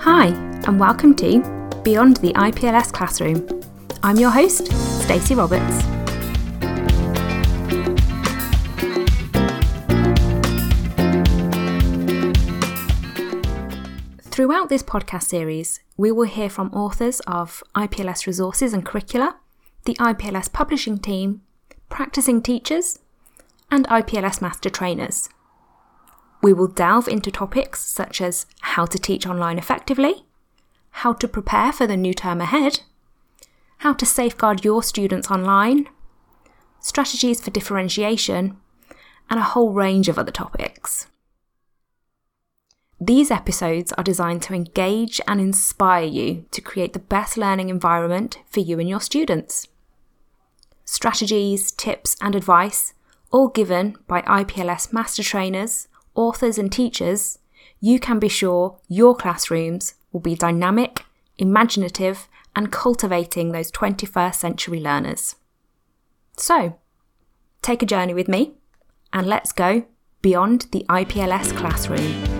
Hi, and welcome to Beyond the IPLS Classroom. I'm your host, Stacey Roberts. Throughout this podcast series, we will hear from authors of IPLS resources and curricula, the IPLS publishing team, practicing teachers, and IPLS master trainers. We will delve into topics such as how to teach online effectively, how to prepare for the new term ahead, how to safeguard your students online, strategies for differentiation, and a whole range of other topics. These episodes are designed to engage and inspire you to create the best learning environment for you and your students. Strategies, tips, and advice, all given by IPLS master trainers, authors, and teachers, you can be sure your classrooms will be dynamic, imaginative, and cultivating those 21st century learners. So, take a journey with me and let's go beyond the IPLS classroom.